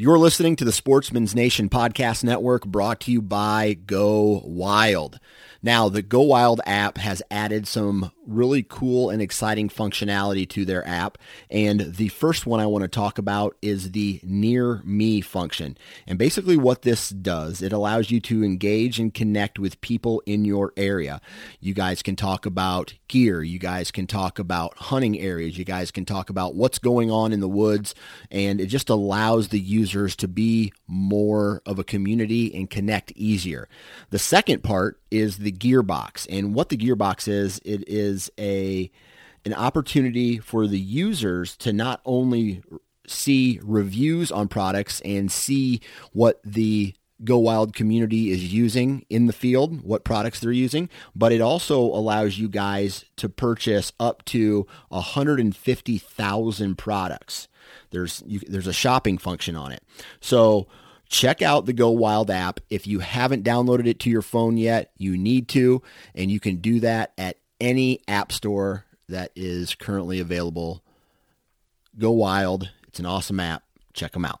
You're listening to the Sportsman's Nation Podcast Network brought to you by Go Wild. Now, the Go Wild app has added some really cool and exciting functionality to their app. And the first one I want to talk about is the Near Me function. And basically, what this does, it allows you to engage and connect with people in your area. You guys can talk about gear, you guys can talk about hunting areas, you guys can talk about what's going on in the woods. And it just allows the users to be more of a community and connect easier. The second part is the gearbox. And what the gearbox is, it is a an opportunity for the users to not only see reviews on products and see what the Go Wild community is using in the field, what products they're using, but it also allows you guys to purchase up to 150,000 products. There's you, there's a shopping function on it. So check out the Go Wild app. If you haven't downloaded it to your phone yet, you need to, and you can do that at any app store that is currently available. Go Wild. It's an awesome app. Check them out.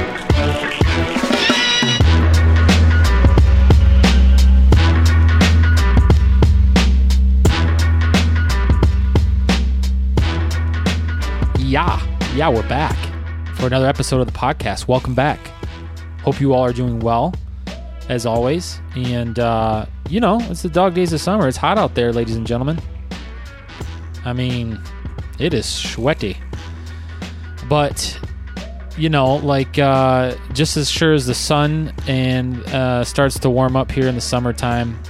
Yeah, yeah, we're back for another episode of the podcast. Welcome back. Hope you all are doing well, as always. And, uh, you know, it's the dog days of summer. It's hot out there, ladies and gentlemen. I mean, it is sweaty. But, you know, like, uh, just as sure as the sun and uh, starts to warm up here in the summertime,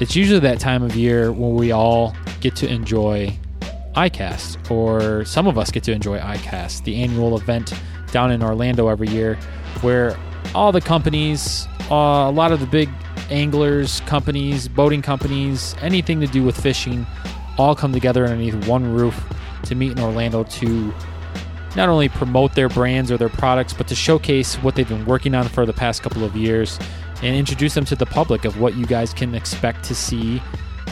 it's usually that time of year when we all get to enjoy ICAST, or some of us get to enjoy ICAST, the annual event down in Orlando every year, where all the companies, uh, a lot of the big anglers, companies, boating companies, anything to do with fishing, all come together underneath one roof to meet in Orlando to not only promote their brands or their products, but to showcase what they've been working on for the past couple of years and introduce them to the public of what you guys can expect to see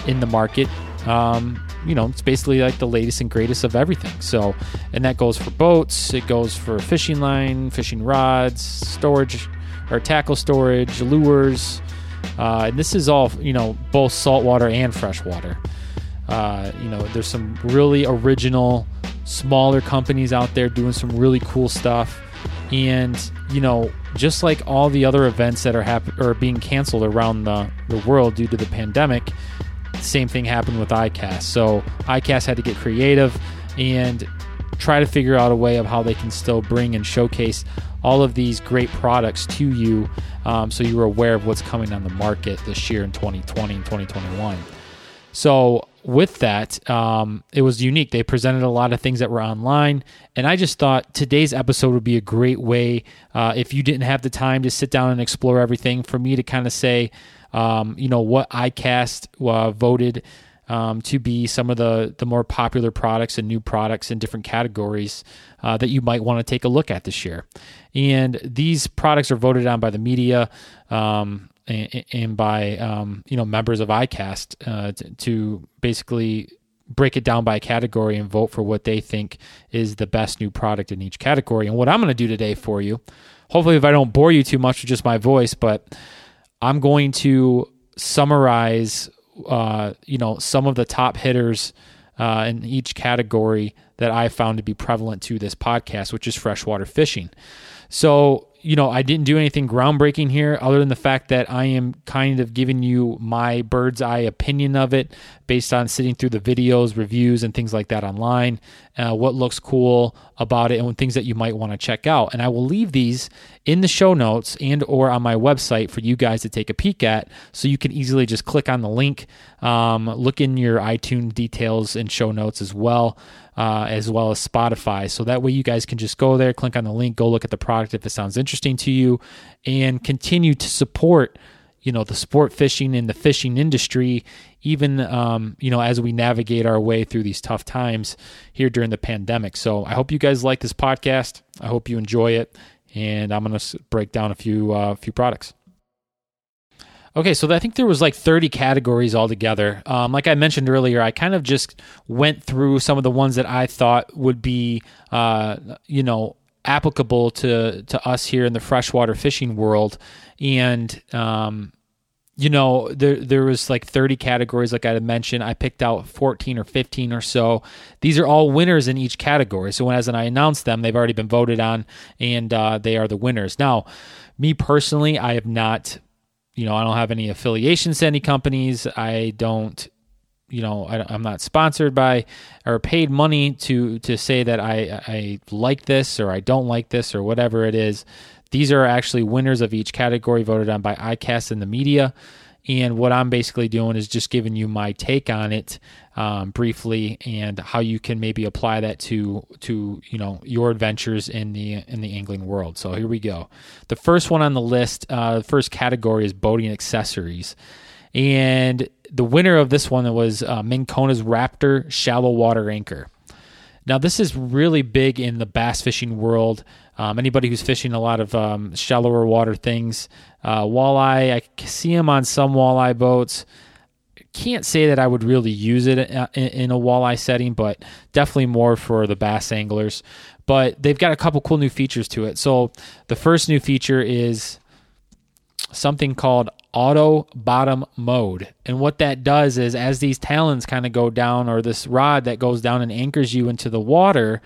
in the market. Um, you know, it's basically like the latest and greatest of everything. So, and that goes for boats, it goes for fishing line, fishing rods, storage or tackle storage, lures. Uh, and this is all, you know, both saltwater and freshwater. Uh, you know, there's some really original, smaller companies out there doing some really cool stuff. And, you know, just like all the other events that are hap- or being canceled around the, the world due to the pandemic, same thing happened with ICAST. So ICAST had to get creative and try to figure out a way of how they can still bring and showcase all of these great products to you um, so you're aware of what's coming on the market this year in 2020 and 2021. So, with that, um, it was unique. They presented a lot of things that were online, and I just thought today's episode would be a great way, uh, if you didn't have the time to sit down and explore everything, for me to kind of say, um, you know, what ICAST uh, voted um, to be some of the the more popular products and new products in different categories uh, that you might want to take a look at this year. And these products are voted on by the media um, and, and, by um, you know members of ICAST uh, to, to basically break it down by category and vote for what they think is the best new product in each category. And what I'm going to do today for you, hopefully, if I don't bore you too much with just my voice, but I'm going to summarize, uh, you know, some of the top hitters uh, in each category that I found to be prevalent to this podcast, which is freshwater fishing. So you know, I didn't do anything groundbreaking here other than the fact that I am kind of giving you my bird's eye opinion of it based on sitting through the videos, reviews, and things like that online, uh, what looks cool about it and things that you might want to check out. And I will leave these in the show notes and or on my website for you guys to take a peek at so you can easily just click on the link, um, look in your iTunes details and show notes as well uh, as well as Spotify. So that way you guys can just go there, click on the link, go look at the product if it sounds interesting to you, and continue to support you know the sport fishing and the fishing industry even um, you know as we navigate our way through these tough times here during the pandemic. So i hope you guys like this podcast. I hope you enjoy it. And i'm going to break down a few uh, few products. Okay, so I think there was like 30 categories altogether. Um, like I mentioned earlier, I kind of just went through some of the ones that I thought would be, uh, you know, applicable to to us here in the freshwater fishing world, and um, you know, there there was like 30 categories, like I mentioned. I picked out 14 or 15 or so. These are all winners in each category. So when as I announced them, they've already been voted on, and uh, they are the winners. Now, me personally, I have not you know, I don't have any affiliations to any companies. I don't, you know, I, am not sponsored by or paid money to to say that I I like this or I don't like this or whatever it is. These are actually winners of each category voted on by ICAST and the media. And what I'm basically doing is just giving you my take on it um, briefly and how you can maybe apply that to to you know your adventures in the in the angling world. So here we go. The first one on the list, uh, the first category is boating accessories, and the winner of this one was uh, Raptor Shallow Water Anchor. Now this is really big in the bass fishing world. Um, anybody who's fishing a lot of um, shallower water things, uh, walleye, I see them on some walleye boats. Can't say that I would really use it uh, in, in a walleye setting, but definitely more for the bass anglers. But they've got a couple cool new features to it. So the first new feature is something called auto bottom mode. And what that does is as these talons kind of go down or this rod that goes down and anchors you into the water,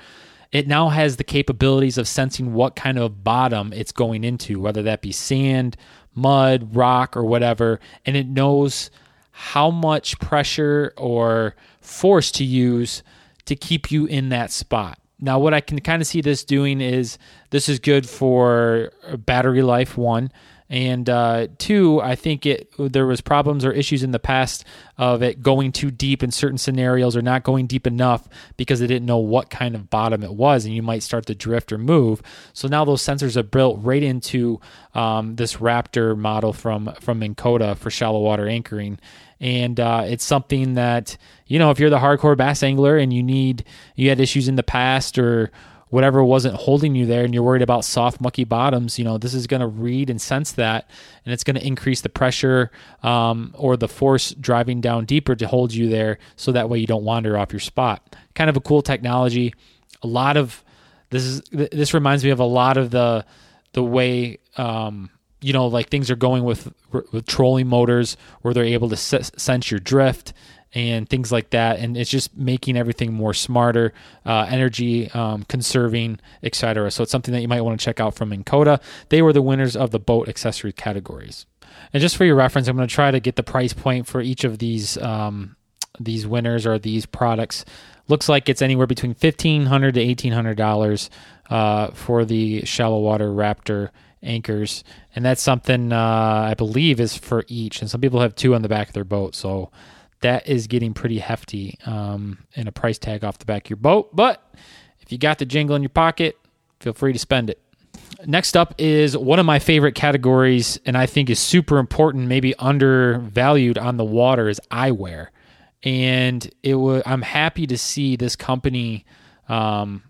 it now has the capabilities of sensing what kind of bottom it's going into, whether that be sand, mud, rock, or whatever, and it knows how much pressure or force to use to keep you in that spot. Now, what I can kind of see this doing is this is good for battery life, one. And uh, two, I think it there was problems or issues in the past of it going too deep in certain scenarios or not going deep enough because they didn't know what kind of bottom it was, and you might start to drift or move. So now those sensors are built right into um, this Raptor model from from Minn Kota for shallow water anchoring, and uh, it's something that you know if you're the hardcore bass angler and you need you had issues in the past or whatever wasn't holding you there and you're worried about soft mucky bottoms you know this is going to read and sense that and it's going to increase the pressure um, or the force driving down deeper to hold you there so that way you don't wander off your spot. Kind of a cool technology. A lot of this is this reminds me of a lot of the the way um, you know like things are going with with trolling motors where they're able to sense your drift and things like that. And it's just making everything more smarter, uh, energy um, conserving, etc. So it's something that you might want to check out from Kota. They were the winners of the boat accessory categories. And just for your reference, I'm going to try to get the price point for each of these um, these winners or these products. Looks like it's anywhere between fifteen hundred to eighteen hundred dollars uh, for the shallow water Raptor anchors, and that's something uh, I believe is for each. And some people have two on the back of their boat, so that is getting pretty hefty um, and a price tag off the back of your boat. But if you got the jingle in your pocket, feel free to spend it. Next up is one of my favorite categories, and I think is super important, maybe undervalued on the water, is eyewear. And it I'm happy to see this company um,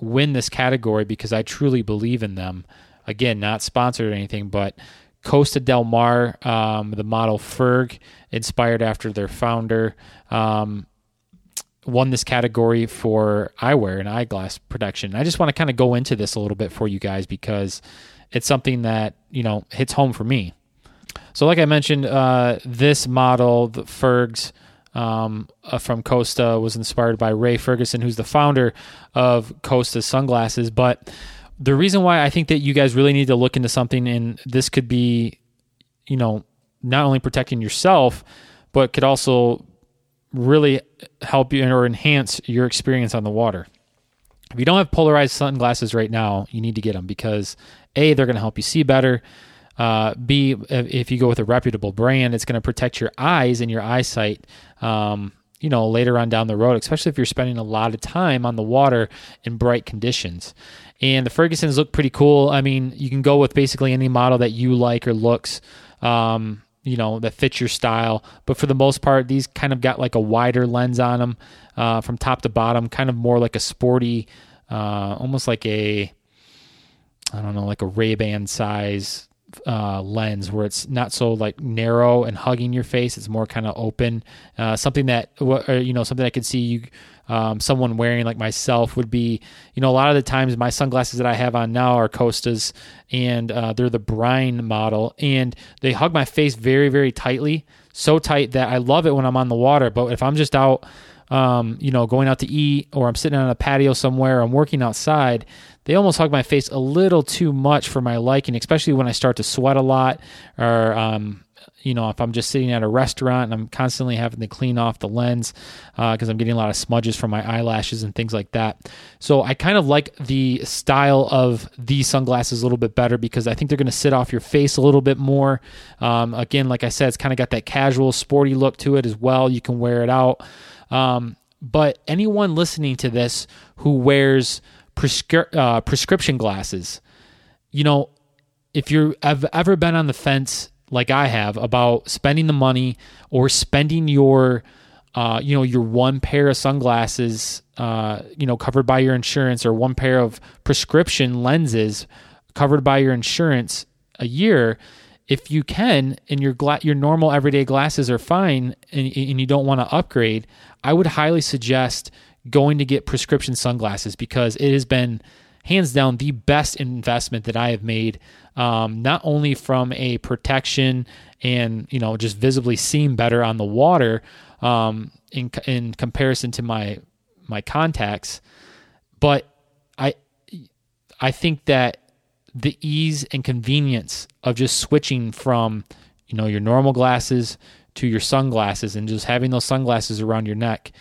win this category because I truly believe in them. Again, not sponsored or anything, but Costa Del Mar, um, the model Ferg, inspired after their founder, um, won this category for eyewear and eyeglass protection. I just want to kind of go into this a little bit for you guys because it's something that you know hits home for me. So, like I mentioned, uh, this model, the Fergs. Um, uh, from Costa was inspired by Ray Ferguson, who's the founder of Costa sunglasses. But the reason why I think that you guys really need to look into something, and this could be, you know, not only protecting yourself, but could also really help you or enhance your experience on the water. If you don't have polarized sunglasses right now, you need to get them because A, they're going to help you see better. Uh, B, if you go with a reputable brand, it's going to protect your eyes and your eyesight. Um, you know, later on down the road, especially if you're spending a lot of time on the water in bright conditions. And the Fergusons look pretty cool. I mean, you can go with basically any model that you like or looks. Um, you know that fits your style. But for the most part, these kind of got like a wider lens on them uh, from top to bottom, kind of more like a sporty, uh, almost like a I don't know, like a Ray Ban size uh, lens where it's not so like narrow and hugging your face. It's more kind of open. Uh, something that you know, something I could see you, um, someone wearing like myself would be. You know, a lot of the times my sunglasses that I have on now are Costas, and uh, they're the Brine model, and they hug my face very, very tightly, so tight that I love it when I'm on the water. But if I'm just out. Um, you know, going out to eat, or I'm sitting on a patio somewhere, I'm working outside, they almost hug my face a little too much for my liking, especially when I start to sweat a lot or, um, you know, if I'm just sitting at a restaurant and I'm constantly having to clean off the lens because uh, I'm getting a lot of smudges from my eyelashes and things like that. So I kind of like the style of these sunglasses a little bit better because I think they're going to sit off your face a little bit more. Um, again, like I said, it's kind of got that casual, sporty look to it as well. You can wear it out. Um, but anyone listening to this who wears prescri- uh, prescription glasses. You know, if you have ever been on the fence like I have about spending the money or spending your uh, you know your one pair of sunglasses uh, you know covered by your insurance or one pair of prescription lenses covered by your insurance a year if you can and your gla- your normal everyday glasses are fine and, and you don't want to upgrade i would highly suggest going to get prescription sunglasses because it has been hands down the best investment that I have made. Um, not only from a protection and you know just visibly seeing better on the water um, in in comparison to my my contacts, but I I think that the ease and convenience of just switching from you know your normal glasses to your sunglasses and just having those sunglasses around your neck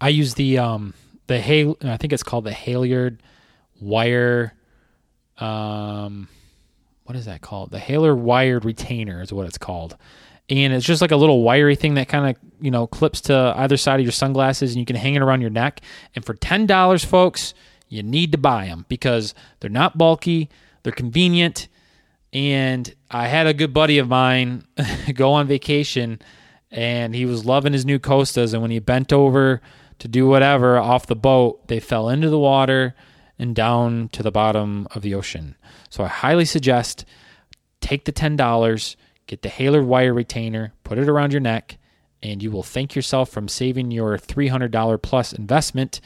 I use the um the Hal I think it's called the Halyard wire um what is that called? The Halyard wired retainer is what it's called. And it's just like a little wiry thing that kind of, you know, clips to either side of your sunglasses and you can hang it around your neck. And for $10, folks, you need to buy them because they're not bulky, they're convenient. And I had a good buddy of mine go on vacation and he was loving his new Costas. And when he bent over to do whatever off the boat, they fell into the water and down to the bottom of the ocean. So I highly suggest take the $10, get the Halyard wire retainer, put it around your neck, and you will thank yourself from saving your $300 plus investment.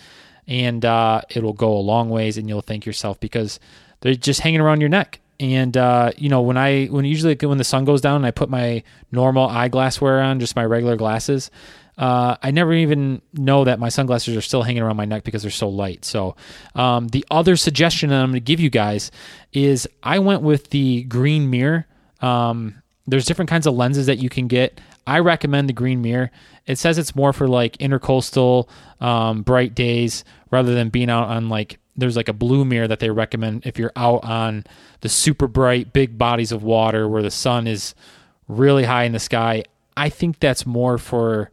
And uh, it'll go a long ways, and you'll thank yourself because they're just hanging around your neck. And uh, you know, when I when usually when the sun goes down, and I put my normal eyeglass wear on, just my regular glasses uh, I never even know that my sunglasses are still hanging around my neck because they're so light. So, um, the other suggestion that I'm going to give you guys is I went with the green mirror. Um, there's different kinds of lenses that you can get. I recommend the green mirror. It says it's more for like intercoastal, um, bright days rather than being out on like there's like a blue mirror that they recommend if you're out on the super bright big bodies of water where the sun is really high in the sky. I think that's more for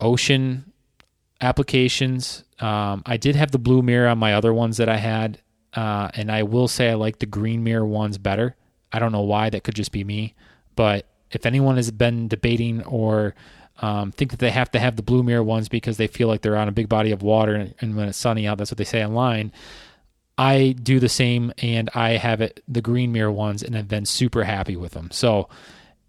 ocean applications. Um, I did have the blue mirror on my other ones that I had, uh, and I will say I like the green mirror ones better. I don't know why. That could just be me. But if anyone has been debating or um, think that they have to have the blue mirror ones because they feel like they're on a big body of water and, and when it's sunny out, that's what they say online. I do the same, and I have it the green mirror ones, and I've been super happy with them. So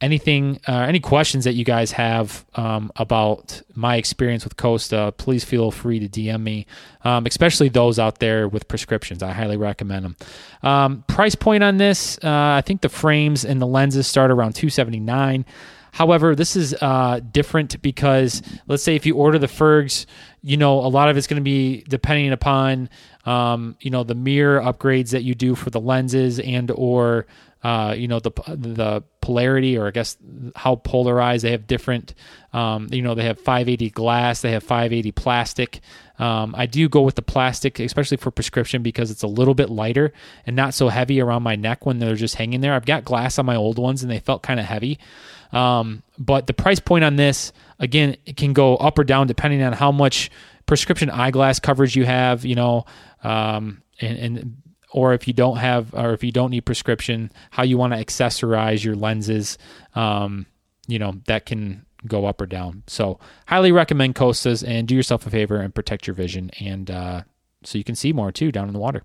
anything, uh, any questions that you guys have um, about my experience with Costa, please feel free to DM me, um, especially those out there with prescriptions. I highly recommend them. Um, price point on this, uh, I think the frames and the lenses start around 279 However, this is uh, different because let's say if you order the Fergs, you know a lot of it's going to be depending upon um, you know the mirror upgrades that you do for the lenses and or uh, you know the the polarity or I guess how polarized they have different. Um, you know they have 580 glass, they have 580 plastic. Um, I do go with the plastic, especially for prescription, because it's a little bit lighter and not so heavy around my neck when they're just hanging there. I've got glass on my old ones and they felt kind of heavy. Um, but the price point on this, again, it can go up or down depending on how much prescription eyeglass coverage you have. You know, um, and, and or if you don't have, or if you don't need prescription, how you want to accessorize your lenses. Um, you know that can go up or down. So highly recommend Costas and do yourself a favor and protect your vision and uh, so you can see more too down in the water.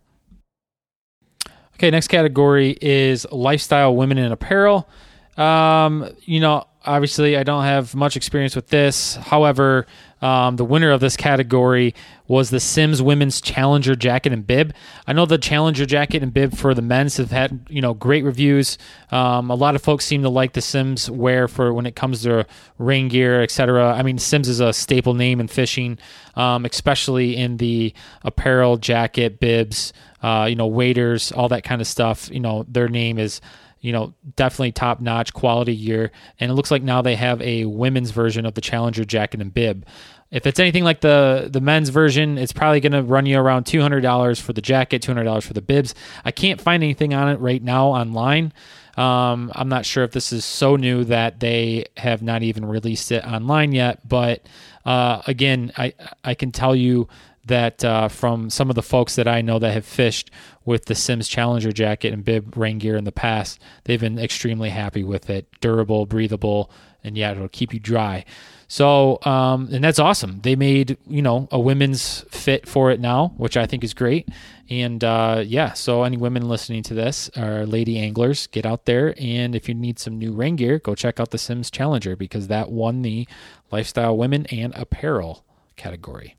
Okay, next category is lifestyle women in apparel. Um, you know, obviously I don't have much experience with this. However, um, the winner of this category was the Simms Women's Challenger jacket and bib. I know the Challenger jacket and bib for the men's have had you know great reviews. Um, a lot of folks seem to like the Simms wear for when it comes to rain gear, etc. I mean, Simms is a staple name in fishing, um, especially in the apparel, jacket, bibs, uh, you know, waders, all that kind of stuff. You know, their name is you know, definitely top notch quality gear. And it looks like now they have a women's version of the Challenger jacket and bib. If it's anything like the the men's version, it's probably going to run you around two hundred dollars for the jacket, two hundred dollars for the bibs. I can't find anything on it right now online. Um, I'm not sure if this is so new that they have not even released it online yet. But uh, again, I I can tell you that uh, from some of the folks that I know that have fished with the Simms Challenger jacket and bib rain gear in the past, they've been extremely happy with it. Durable, breathable, and yeah, it'll keep you dry. So, um, and that's awesome. They made, you know, a women's fit for it now, which I think is great. And uh, yeah, so any women listening to this are lady anglers, get out there. And if you need some new rain gear, go check out the Simms Challenger because that won the lifestyle women and apparel category.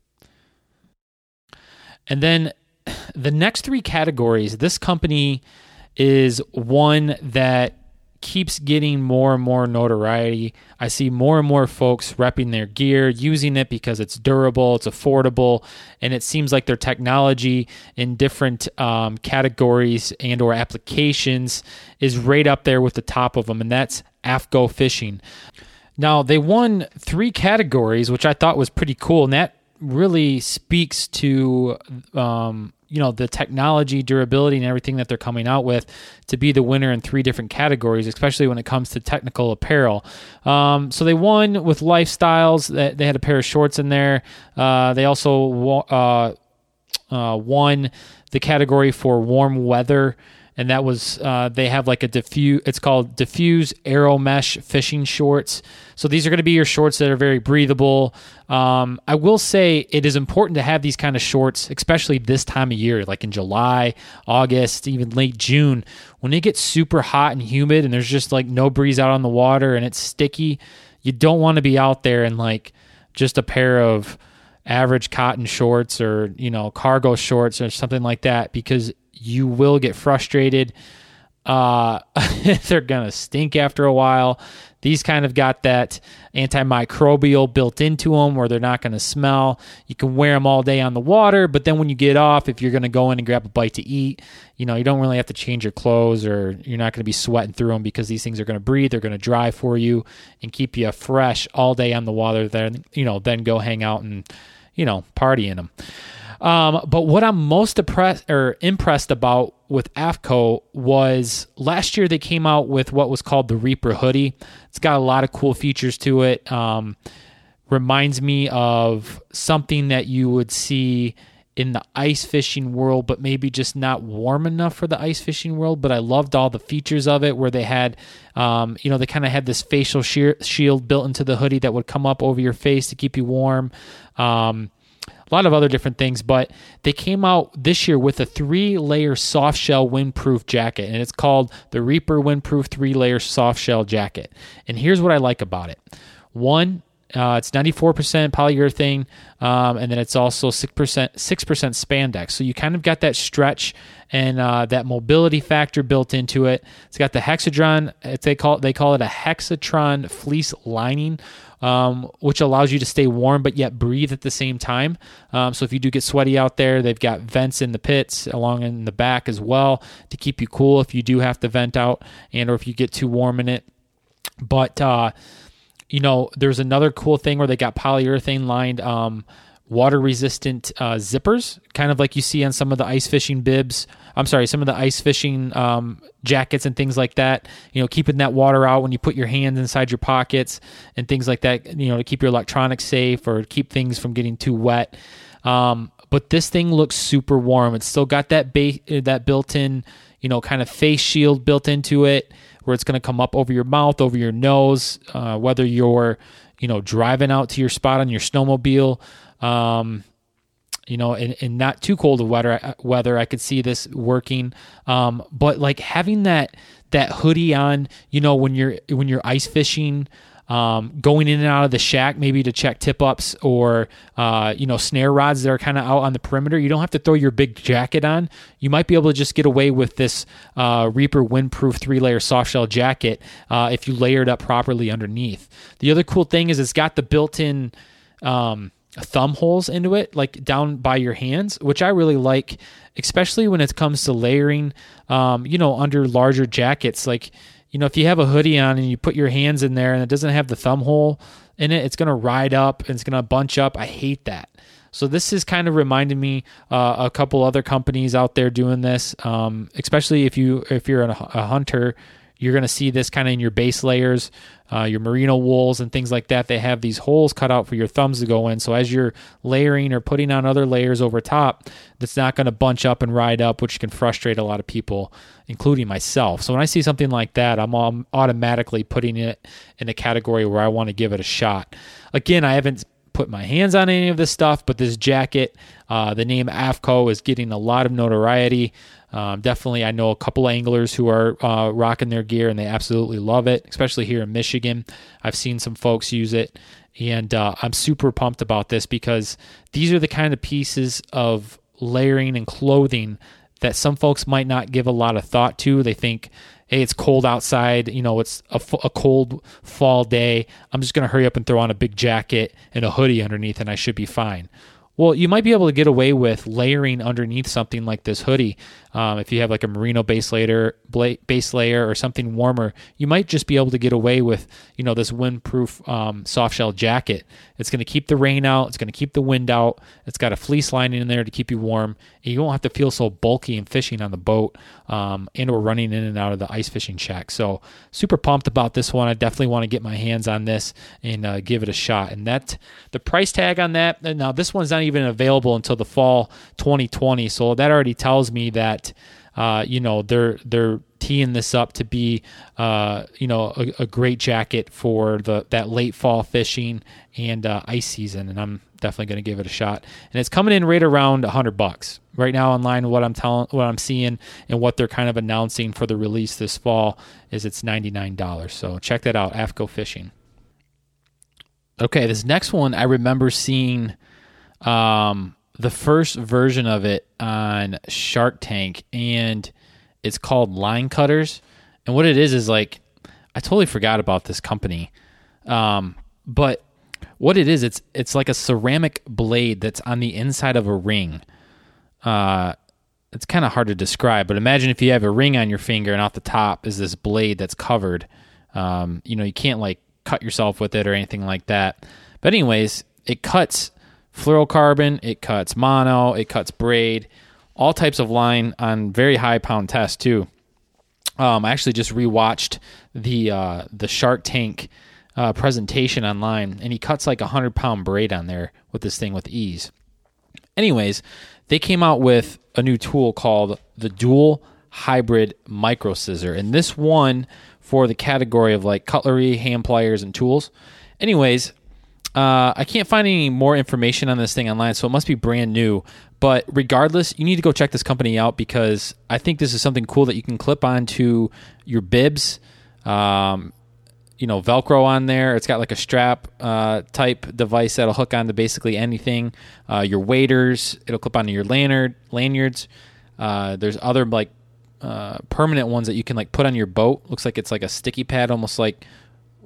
And then the next three categories, this company is one that keeps getting more and more notoriety. I see more and more folks repping their gear, using it because it's durable, it's affordable, and it seems like their technology in different um, categories and or applications is right up there with the top of them, and that's AFTCO Fishing. Now they won three categories, which I thought was pretty cool, and that really speaks to um, you know the technology durability and everything that they're coming out with to be the winner in three different categories especially when it comes to technical apparel. Um, so they won with lifestyles. They had a pair of shorts in there. Uh, they also uh, uh, won the category for warm weather and that was uh, they have like a diffuse it's called diffuse aero mesh fishing shorts. So these are going to be your shorts that are very breathable. Um, i will say it is important to have these kind of shorts especially this time of year like in july august even late june. When it gets super hot and humid and there's just like no breeze out on the water and it's sticky you don't want to be out there in like just a pair of average cotton shorts or you know cargo shorts or something like that because you will get frustrated. Uh, they're gonna stink after a while. These kind of got that antimicrobial built into them where they're not going to smell. You can wear them all day on the water, but then when you get off, if you're going to go in and grab a bite to eat, you know, you don't really have to change your clothes or you're not going to be sweating through them because these things are going to breathe. They're going to dry for you and keep you fresh all day on the water. Then, you know, then go hang out and, you know, party in them. Um, but what I'm most impressed or impressed about with AFTCO was last year they came out with what was called the Reaper hoodie. It's got a lot of cool features to it. Um, reminds me of something that you would see in the ice fishing world, but maybe just not warm enough for the ice fishing world. But I loved all the features of it where they had, um, you know, they kind of had this facial shield built into the hoodie that would come up over your face to keep you warm. Um, a lot of other different things, but they came out this year with a three layer soft shell windproof jacket, and it's called the Reaper Windproof three layer soft shell jacket. And here's what I like about it one, uh, it's 94% polyurethane, um, and then it's also 6% 6% spandex. So you kind of got that stretch and uh, that mobility factor built into it. It's got the hexadron. they call it, they call it a hexatron fleece lining, um, which allows you to stay warm but yet breathe at the same time. Um, so if you do get sweaty out there, they've got vents in the pits along in the back as well to keep you cool if you do have to vent out and or if you get too warm in it. But uh, you know, there's another cool thing where they got polyurethane lined. Um, water resistant uh, zippers, kind of like you see on some of the ice fishing bibs. I'm sorry, some of the ice fishing um, jackets and things like that. You know, keeping that water out when you put your hands inside your pockets and things like that. You know, to keep your electronics safe or keep things from getting too wet. Um, but this thing looks super warm. It's still got that ba- that built-in, you know, kind of face shield built into it, where it's going to come up over your mouth, over your nose, uh, whether you're, you know, driving out to your spot on your snowmobile. Um, you know, in, in not too cold of weather, weather, I could see this working. Um, but like having that that hoodie on, you know, when you're when you're ice fishing, um, going in and out of the shack, maybe to check tip ups or uh, you know snare rods that are kind of out on the perimeter. You don't have to throw your big jacket on. You might be able to just get away with this uh, Reaper windproof three layer soft shell jacket uh, if you layer it up properly underneath. The other cool thing is it's got the built in. Um, thumb holes into it, like down by your hands, which I really like, especially when it comes to layering, um, you know, under larger jackets. Like, you know, if you have a hoodie on and you put your hands in there and it doesn't have the thumb hole in it, it's going to ride up and it's going to bunch up. I hate that. So this is kind of reminding me uh, a couple other companies out there doing this, um, especially if you if you're a, a hunter you're going to see this kind of in your base layers, uh, your merino wools and things like that. They have these holes cut out for your thumbs to go in. So as you're layering or putting on other layers over top, that's not going to bunch up and ride up, which can frustrate a lot of people, including myself. So when I see something like that, I'm automatically putting it in a category where I want to give it a shot. Again, I haven't put my hands on any of this stuff, but this jacket, uh, the name AFTCO is getting a lot of notoriety. Um, definitely, I know a couple anglers who are uh, rocking their gear and they absolutely love it, especially here in Michigan. I've seen some folks use it, and uh, I'm super pumped about this because these are the kind of pieces of layering and clothing that some folks might not give a lot of thought to. They think, hey, it's cold outside, you know, it's a, a cold fall day. I'm just going to hurry up and throw on a big jacket and a hoodie underneath, and I should be fine. Well, you might be able to get away with layering underneath something like this hoodie. Um, if you have like a merino base layer, base layer, or something warmer, you might just be able to get away with you know this windproof um, soft shell jacket. It's going to keep the rain out. It's going to keep the wind out. It's got a fleece lining in there to keep you warm. And you won't have to feel so bulky and fishing on the boat um, and or running in and out of the ice fishing shack. So super pumped about this one. I definitely want to get my hands on this and uh, give it a shot. And that the price tag on that now this one's not even available until the fall 2020. So that already tells me that uh, you know they're they're teeing this up to be uh, you know a, a, great jacket for the that late fall fishing and uh, ice season, and I'm definitely going to give it a shot. And it's coming in right around 100 bucks right now online. What I'm telling, what I'm seeing, and what they're kind of announcing for the release this fall is it's $99. So check that out, AFTCO Fishing. Okay, this next one I remember seeing um, the first version of it on Shark Tank, and it's called LineCutterz. And what it is is like, I totally forgot about this company, um, but what it is, it's it's like a ceramic blade that's on the inside of a ring. Uh, it's kind of hard to describe, but imagine if you have a ring on your finger and off the top is this blade that's covered. Um, you know, you can't like cut yourself with it or anything like that. But anyways, it cuts fluorocarbon, it cuts mono, it cuts braid, all types of line on very high pound test too. Um, I actually just rewatched the uh, the Shark Tank uh, presentation online, and he cuts like a hundred pound braid on there with this thing with ease. Anyways, they came out with a new tool called the Dual Hybrid Micro Scissor, and this one for the category of like cutlery, hand pliers, and tools. Anyways, uh, I can't find any more information on this thing online, so it must be brand new. But regardless, you need to go check this company out because I think this is something cool that you can clip onto your bibs. Um, you know, Velcro on there. It's got like a strap uh, type device that'll hook onto basically anything. Uh, your waders, it'll clip onto your lanyard lanyards. Uh, there's other like uh, permanent ones that you can like put on your boat. Looks like it's like a sticky pad, almost like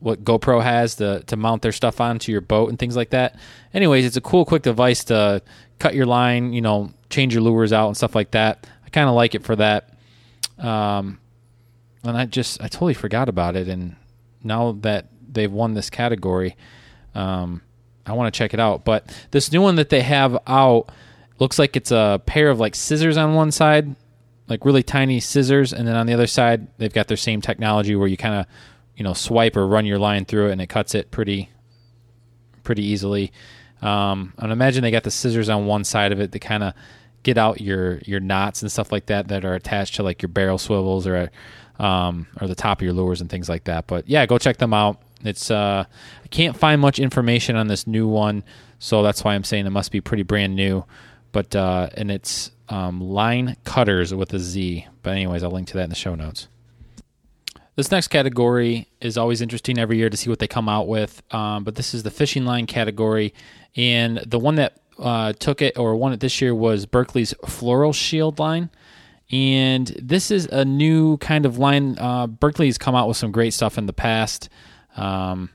what GoPro has to to mount their stuff onto your boat and things like that. Anyways, it's a cool, quick device to cut your line, you know, change your lures out and stuff like that. I kind of like it for that. Um, and I just I totally forgot about it, and now that they've won this category, um, I want to check it out. But this new one that they have out looks like it's a pair of like scissors on one side, like really tiny scissors, and then on the other side they've got their same technology where you kind of you know swipe or run your line through it and it cuts it pretty pretty easily. Um, and imagine they got the scissors on one side of it to kind of get out your your knots and stuff like that that are attached to like your barrel swivels or um, or the top of your lures and things like that. But yeah, go check them out. It's uh, I can't find much information on this new one, so that's why I'm saying it must be pretty brand new. But uh, and it's um, line cutters with a Z. But anyways, I'll link to that in the show notes. This next category is always interesting every year to see what they come out with. Um, but this is the fishing line category, and the one that uh, took it or won it this year was Berkley's FluoroShield line. And this is a new kind of line. Uh, Berkley's come out with some great stuff in the past. Um,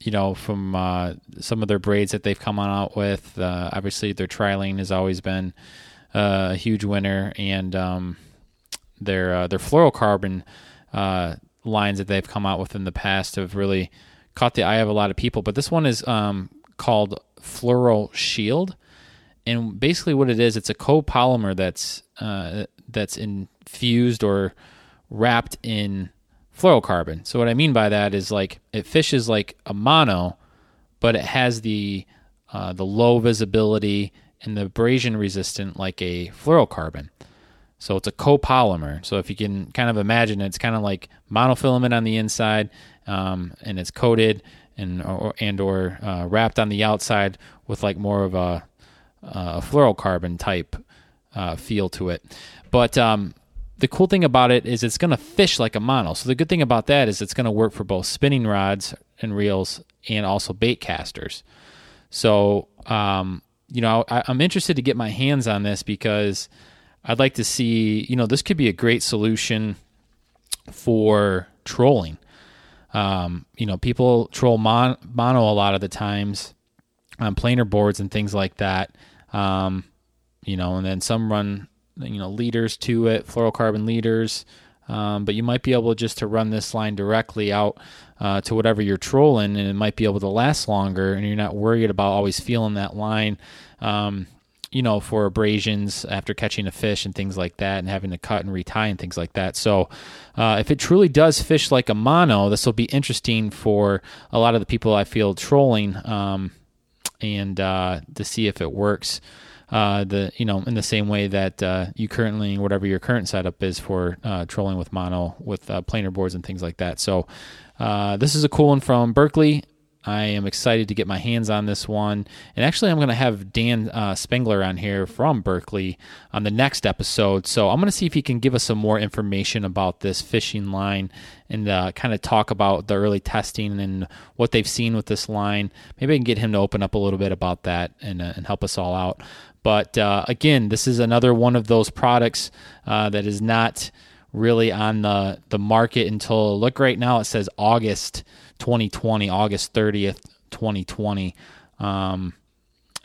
you know, from uh, some of their braids that they've come on out with. Uh, obviously, their trilene has always been uh, a huge winner, and um, their uh, their fluorocarbon uh, lines that they've come out with in the past have really caught the eye of a lot of people. But this one is um, called FluoroShield, and basically what it is, it's a copolymer that's uh, that's infused or wrapped in fluorocarbon. So what I mean by that is like it fishes like a mono, but it has the uh, the low visibility and the abrasion resistant like a fluorocarbon. So it's a copolymer. So if you can kind of imagine, it's kind of like monofilament on the inside, um, and it's coated and or, and or uh, wrapped on the outside with like more of a, a fluorocarbon type uh, feel to it. But um, the cool thing about it is it's going to fish like a mono. So the good thing about that is it's going to work for both spinning rods and reels and also bait casters. So um, you know I, I'm interested to get my hands on this because I'd like to see, you know, this could be a great solution for trolling. Um, you know, people troll mon- mono a lot of the times on planer boards and things like that. Um, you know, and then some run, you know, leaders to it, fluorocarbon leaders. Um, but you might be able just to run this line directly out uh, to whatever you're trolling, and it might be able to last longer, and you're not worried about always feeling that line. Um, you know, for abrasions after catching a fish and things like that, and having to cut and retie and things like that. So, uh, if it truly does fish like a mono, this will be interesting for a lot of the people I feel trolling, um, and uh, to see if it works. Uh, the you know in the same way that uh, you currently whatever your current setup is for uh, trolling with mono with uh, planer boards and things like that. So uh, this is a cool one from Berkley. I am excited to get my hands on this one. And actually, I'm going to have Dan uh, Spengler on here from Berkley on the next episode. So I'm going to see if he can give us some more information about this fishing line and uh, kind of talk about the early testing and what they've seen with this line. Maybe I can get him to open up a little bit about that and, uh, and help us all out. But uh, again, this is another one of those products uh, that is not really on the, the market until, look right now, it says August 2020, August 30th, 2020, um,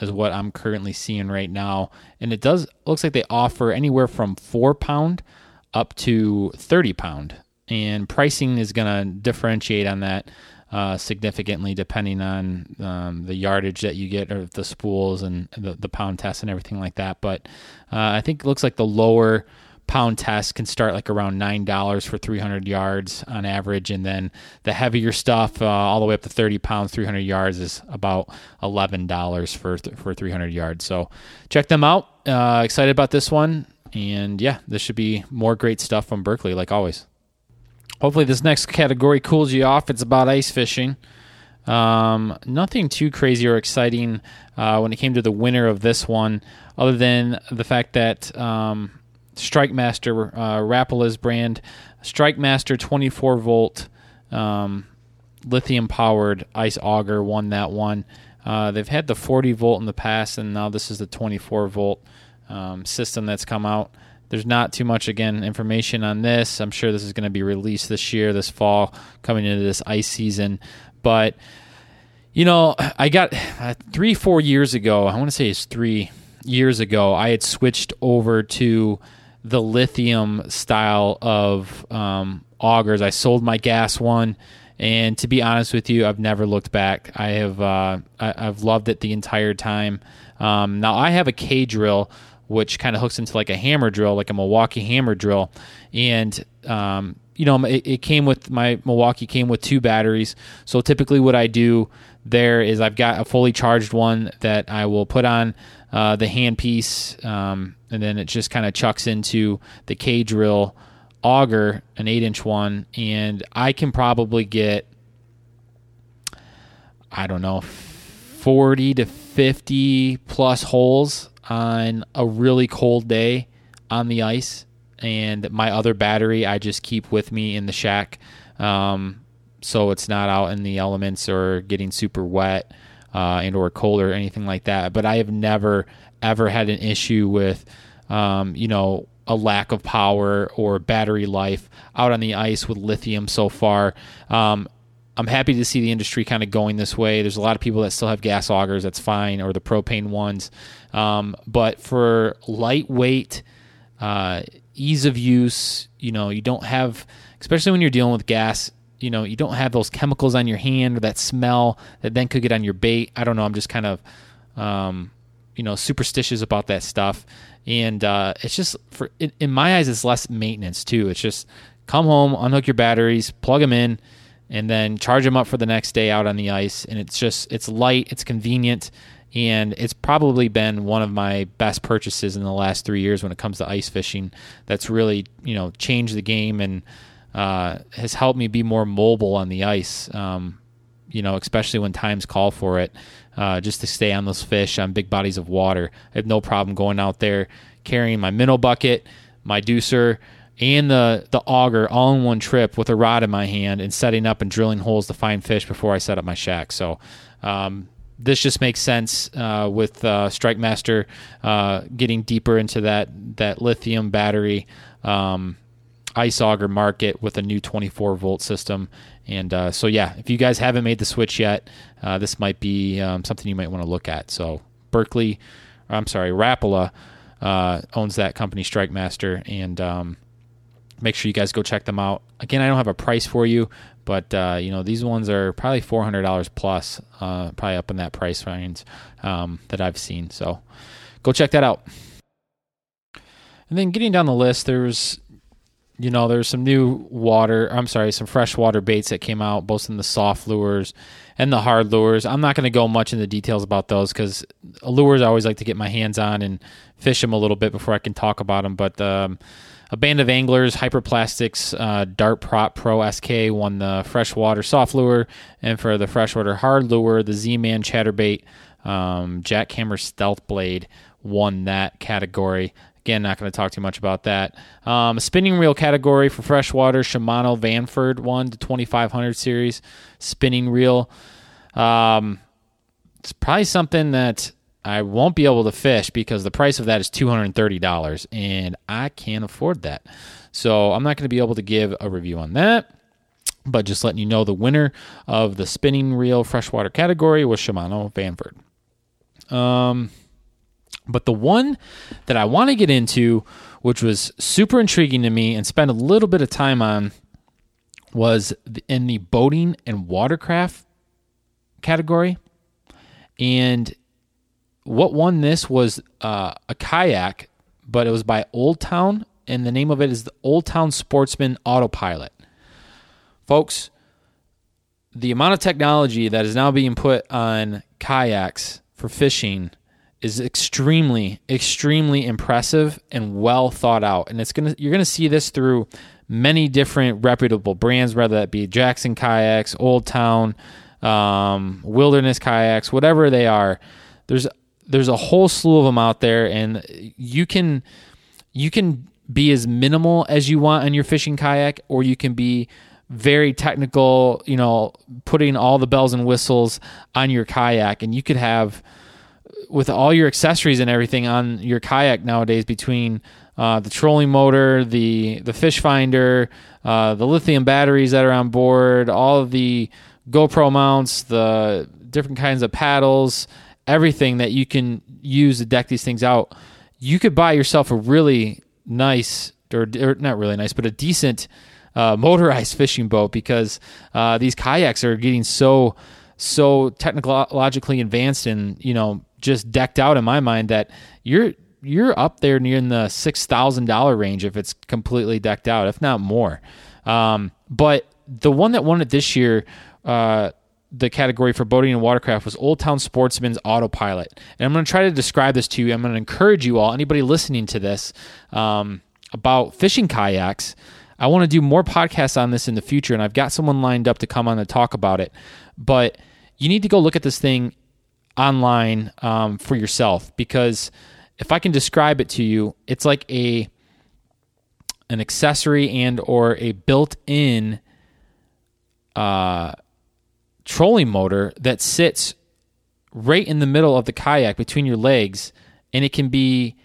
is what I'm currently seeing right now. And it does looks like they offer anywhere from four pound up to 30 pound, and pricing is going to differentiate on that. Uh, significantly depending on um, the yardage that you get or the spools and the, the pound test and everything like that. But uh, I think it looks like the lower pound test can start like around nine dollars for 300 yards on average, and then the heavier stuff, uh, all the way up to 30 pounds, 300 yards, is about 11 dollars for for 300 yards. So check them out. Uh, excited about this one, and yeah, this should be more great stuff from Berkley, like always. Hopefully, this next category cools you off. It's about ice fishing. Um, nothing too crazy or exciting uh, when it came to the winner of this one, other than the fact that um, StrikeMaster uh, Rapala's brand, StrikeMaster 24 volt um, lithium powered ice auger won that one. Uh, they've had the 40 volt in the past, and now this is the 24 volt um, system that's come out. There's not too much again information on this. I'm sure this is going to be released this year, this fall, coming into this ice season. But you know, I got uh, three, four years ago. I want to say it's three years ago. I had switched over to the lithium style of um, augers. I sold my gas one, and to be honest with you, I've never looked back. I have uh, I, have loved it the entire time. Um, now I have a K drill, which kind of hooks into like a hammer drill, like a Milwaukee hammer drill, and um, you know it, it, came with my Milwaukee came with two batteries. So typically, what I do there is I've got a fully charged one that I will put on uh, the handpiece, um, and then it just kind of chucks into the K drill auger, an eight inch one, and I can probably get I don't know, 40 to 50 plus holes on a really cold day on the ice. And my other battery, I just keep with me in the shack. Um, so it's not out in the elements or getting super wet uh, and or cold or anything like that. But I have never ever had an issue with, um, you know, a lack of power or battery life out on the ice with lithium so far. Um, I'm happy to see the industry kind of going this way. There's a lot of people that still have gas augers. That's fine, or the propane ones. Um, but for lightweight, uh, ease of use, you know, you don't have, especially when you're dealing with gas, you know, you don't have those chemicals on your hand or that smell that then could get on your bait. I don't know. I'm just kind of, um, you know, superstitious about that stuff. And uh, it's just, for in, in my eyes, it's less maintenance too. It's just come home, unhook your batteries, plug them in and then charge them up for the next day out on the ice. And it's just it's light, it's convenient, and it's probably been one of my best purchases in the last three years when it comes to ice fishing. That's really you know changed the game and uh, has helped me be more mobile on the ice. Um, you know, especially when times call for it, uh, just to stay on those fish on big bodies of water. I have no problem going out there carrying my minnow bucket, my deucer, and the the auger all in one trip with a rod in my hand and setting up and drilling holes to find fish before I set up my shack. So um, this just makes sense uh, with uh, StrikeMaster uh, getting deeper into that that lithium battery um, ice auger market with a new 24 volt system. And uh, so yeah, if you guys haven't made the switch yet, uh, this might be um, something you might want to look at. So Berkley, I'm sorry, Rapala uh, owns that company, StrikeMaster, and um, make sure you guys go check them out. Again, I don't have a price for you, but uh, you know these ones are probably four hundred dollars plus, uh, probably up in that price range um, that I've seen. So go check that out. And then getting down the list, there's you know there's some new water. I'm sorry, some freshwater baits that came out, both in the soft lures and the hard lures. I'm not going to go much into details about those because lures I always like to get my hands on and fish them a little bit before I can talk about them. But um, a band of anglers, Hyperplastics uh, Dart Prop Pro SK won the freshwater soft lure, and for the freshwater hard lure, the Z Man Chatterbait um, Jackhammer Stealth Blade won that category. Again, not going to talk too much about that. Um, spinning reel category for freshwater, Shimano Vanford won the 2500 series spinning reel. Um, it's probably something that I won't be able to fish because the price of that is $230 and I can't afford that. So I'm not going to be able to give a review on that. But just letting you know, the winner of the spinning reel freshwater category was Shimano Vanford. Um, but the one that I want to get into, which was super intriguing to me and spend a little bit of time on, was in the boating and watercraft category. And what won this was uh, a kayak, but it was by Old Town, and the name of it is the Old Town Sportsman Autopilot. Folks, the amount of technology that is now being put on kayaks for fishing is extremely, extremely impressive and well thought out. And it's gonna you're gonna see this through many different reputable brands, whether that be Jackson Kayaks, Old Town, um, Wilderness Kayaks, whatever they are. There's there's a whole slew of them out there, and you can you can be as minimal as you want on your fishing kayak, or you can be very technical. You know, putting all the bells and whistles on your kayak, and you could have with all your accessories and everything on your kayak nowadays between uh, the trolling motor, the the fish finder, uh, the lithium batteries that are on board, all of the GoPro mounts, the different kinds of paddles, everything that you can use to deck these things out, you could buy yourself a really nice, or, or not really nice, but a decent uh, motorized fishing boat because uh, these kayaks are getting so so technologically advanced and you know just decked out in my mind that you're you're up there near in the six thousand dollar range if it's completely decked out, if not more. Um, but the one that won it this year uh, the category for boating and watercraft was Old Town Sportsman's Autopilot. And I'm going to try to describe this to you. I'm going to encourage you all, anybody listening to this, um, about fishing kayaks. I want to do more podcasts on this in the future, and I've got someone lined up to come on and talk about it. But you need to go look at this thing online um, for yourself because if I can describe it to you, it's like a an accessory and or a built-in uh, trolling motor that sits right in the middle of the kayak between your legs, and it can be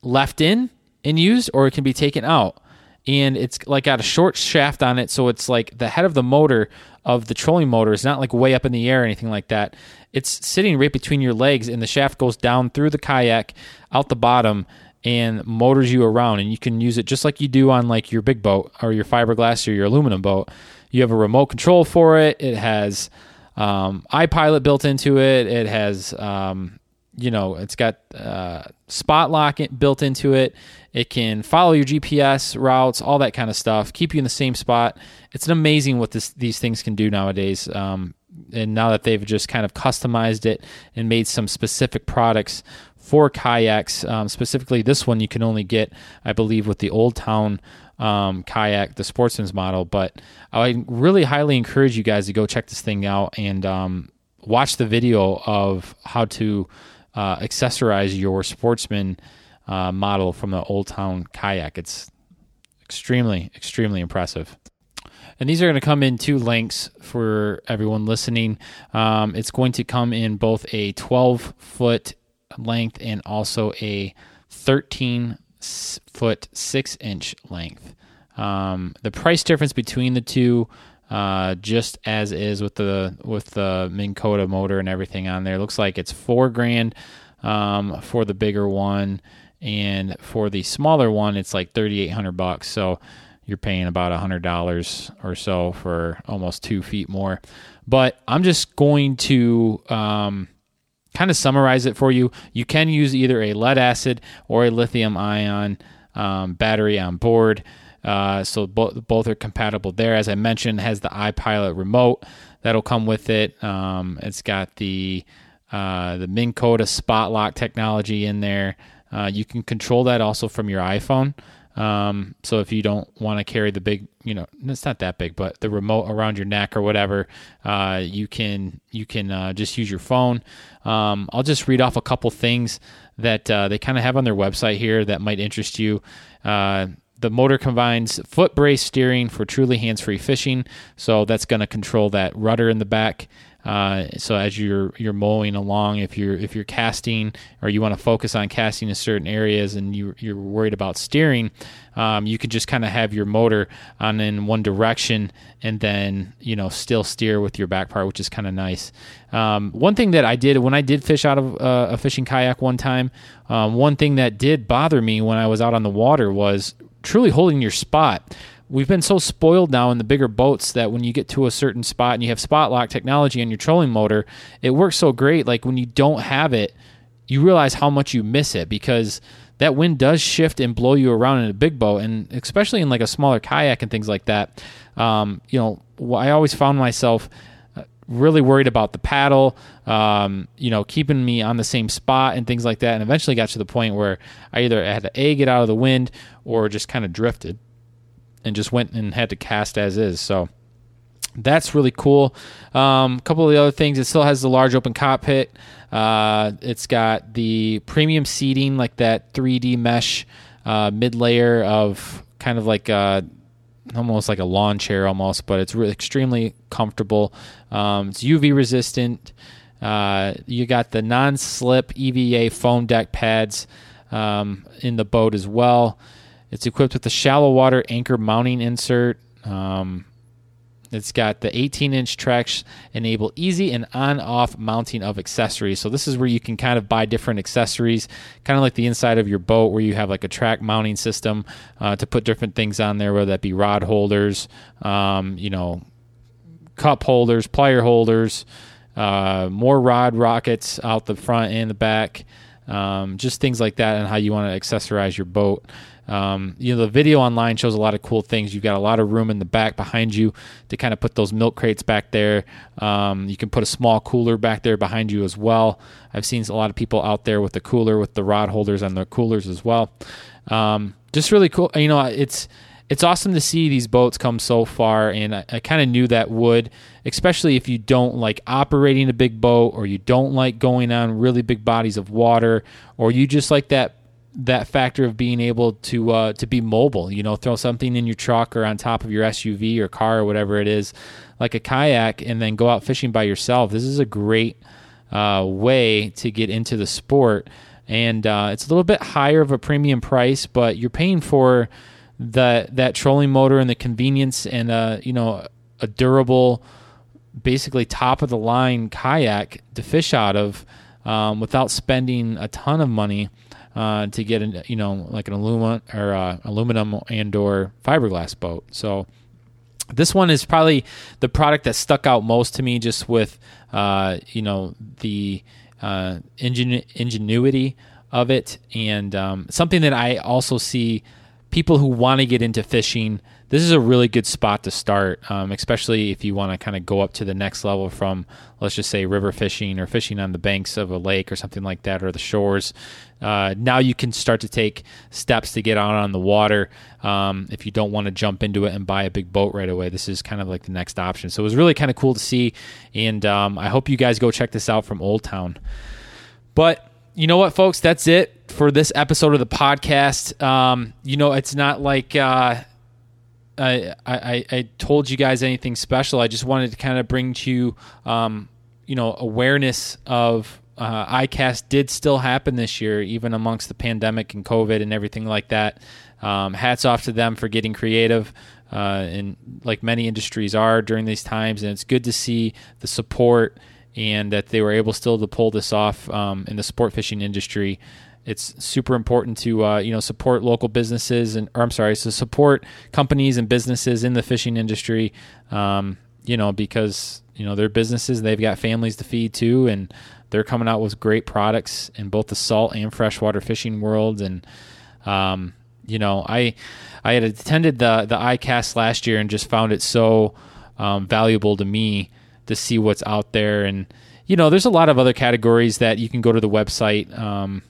left in and used, or it can be taken out. And it's like got a short shaft on it, so it's like the head of the motor of the trolling motor is not like way up in the air or anything like that. It's sitting right between your legs, and the shaft goes down through the kayak out the bottom and motors you around. And you can use it just like you do on like your big boat or your fiberglass or your aluminum boat. You have a remote control for it. It has um, iPilot built into it. It has, um, you know, it's got uh, spot lock built into it. It can follow your GPS routes, all that kind of stuff, keep you in the same spot. It's amazing what this, these things can do nowadays. Um, and now that they've just kind of customized it and made some specific products for kayaks, um, specifically this one you can only get, I believe, with the Old Town um, kayak, the Sportsman's model. But I really highly encourage you guys to go check this thing out and um, watch the video of how to uh, accessorize your Sportsman uh, model from the Old Town kayak. It's extremely, extremely impressive. And these are going to come in two lengths for everyone listening. Um, it's going to come in both a 12 foot length and also a 13 foot six inch length. Um, the price difference between the two, uh, just as is with the with the Minn Kota motor and everything on there, looks like it's four grand um, for the bigger one, and for the smaller one, it's like thirty eight hundred bucks. So you're paying about a hundred dollars or so for almost two feet more. But I'm just going to um, kind of summarize it for you. You can use either a lead acid or a lithium ion um, battery on board. Uh, so both both are compatible there. As I mentioned, has the iPilot remote that'll come with it. Um, it's got the uh, the Minn Kota Spot Lock technology in there. Uh, you can control that also from your iPhone. Um, so if you don't want to carry the big, you know, it's not that big, but the remote around your neck or whatever, uh, you can you can uh, just use your phone. Um, I'll just read off a couple things that uh, they kind of have on their website here that might interest you. The motor combines foot brace steering for truly hands-free fishing, so that's going to control that rudder in the back. Uh, so as you're you're mowing along, if you're if you're casting or you want to focus on casting in certain areas and you you're worried about steering, um, you can just kind of have your motor on in one direction and then you know still steer with your back part, which is kind of nice. Um, one thing that I did when I did fish out of uh, a fishing kayak one time, um, one thing that did bother me when I was out on the water was truly holding your spot we've been so spoiled now in the bigger boats that when you get to a certain spot and you have spot lock technology on your trolling motor, it works so great. Like when you don't have it, you realize how much you miss it because that wind does shift and blow you around in a big boat, and especially in like a smaller kayak and things like that. Um, you know, I always found myself really worried about the paddle, um, you know, keeping me on the same spot and things like that. And eventually got to the point where I either had to a get out of the wind or just kind of drifted and just went and had to cast as is. So that's really cool. Um, a couple of the other things, it still has the large open cockpit. Uh, it's got the premium seating, like that 3D mesh uh, mid layer of kind of like uh, almost like a lawn chair, almost, but it's really extremely comfortable. Um, it's UV resistant. Uh, you got the non slip EVA foam deck pads um, in the boat as well. It's equipped with a shallow water anchor mounting insert. Um, it's got the 18 inch tracks enable easy and on off mounting of accessories. So, this is where you can kind of buy different accessories, kind of like the inside of your boat, where you have like a track mounting system uh, to put different things on there, whether that be rod holders, um, you know, cup holders, plier holders, uh, more rod rockets out the front and the back. um, just things like that, and how you want to accessorize your boat. Um, you know, the video online shows a lot of cool things. You've got a lot of room in the back behind you to kind of put those milk crates back there. Um, you can put a small cooler back there behind you as well. I've seen a lot of people out there with the cooler with the rod holders on their coolers as well. Um, just really cool. You know, it's it's awesome to see these boats come so far, and I, I kind of knew that would, especially if you don't like operating a big boat, or you don't like going on really big bodies of water, or you just like that that factor of being able to uh, to be mobile. You know, throw something in your truck or on top of your SUV or car or whatever it is, like a kayak, and then go out fishing by yourself. This is a great uh, way to get into the sport, and uh, it's a little bit higher of a premium price, but you're paying for the that trolling motor and the convenience and uh, you know a durable, basically top of the line kayak to fish out of um, without spending a ton of money uh, to get an you know like an aluminum or uh, aluminum and or fiberglass boat. So this one is probably the product that stuck out most to me, just with uh, you know the uh, ingenu- ingenuity of it, and um, something that I also see people who want to get into fishing this is a really good spot to start, um, especially if you want to kind of go up to the next level from, let's just say, river fishing or fishing on the banks of a lake or something like that, or the shores. Uh, now you can start to take steps to get out on the water. Um, if you don't want to jump into it and buy a big boat right away, this is kind of like the next option. So it was really kind of cool to see, and um, I hope you guys go check this out from Old Town. But you know what, folks? That's it for this episode of the podcast. Um, you know, it's not like uh, I, I, I told you guys anything special. I just wanted to kind of bring to you, um, you know, awareness of uh, ICAST did still happen this year, even amongst the pandemic and COVID and everything like that. Um, hats off to them for getting creative, uh, and like many industries are during these times. And it's good to see the support and that they were able still to pull this off um, in the sport fishing industry it's super important to uh, you know support local businesses and or I'm sorry, to support companies and businesses in the fishing industry. Um, you know because you know they're businesses, they've got families to feed too, and they're coming out with great products in both the salt and freshwater fishing world. And um, you know, I I had attended the the ICAST last year and just found it so um, valuable to me to see what's out there and you know, there's a lot of other categories that you can go to the website. Um,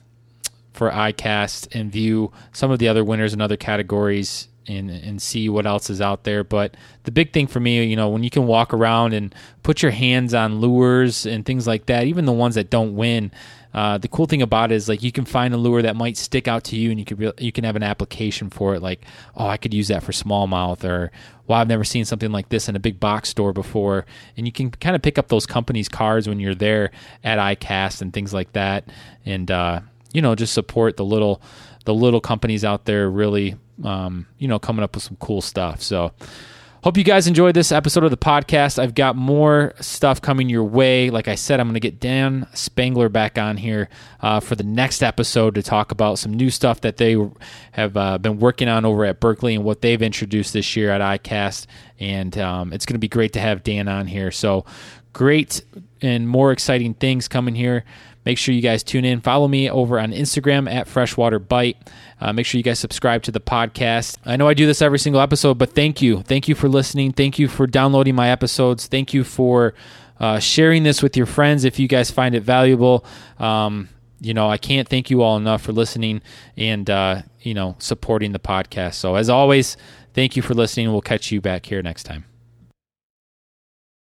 for ICAST and view some of the other winners in other categories and and see what else is out there. But the big thing for me, you know, when you can walk around and put your hands on lures and things like that, even the ones that don't win. Uh, the cool thing about it is like you can find a lure that might stick out to you, and you could re- you can have an application for it. Like, oh, I could use that for smallmouth, or well, I've never seen something like this in a big box store before. And you can kind of pick up those companies' cards when you're there at ICAST and things like that. And uh, you know just support the little the little companies out there really um, you know coming up with some cool stuff. So hope you guys enjoyed this episode of the podcast. I've got more stuff coming your way. Like i said i'm going to get dan spangler back on here uh, for the next episode to talk about some new stuff that they have uh, been working on over at Berkley and what they've introduced this year at icast and um, it's going to be great to have dan on here. So great and more exciting things coming here Make sure you guys tune in. Follow me over on Instagram at Freshwater Bite. Uh, make sure you guys subscribe to the podcast. I know I do this every single episode, but thank you. Thank you for listening. Thank you for downloading my episodes. Thank you for uh, sharing this with your friends if you guys find it valuable. Um, you know, I can't thank you all enough for listening and, uh, you know, supporting the podcast. So, as always, thank you for listening. We'll catch you back here next time.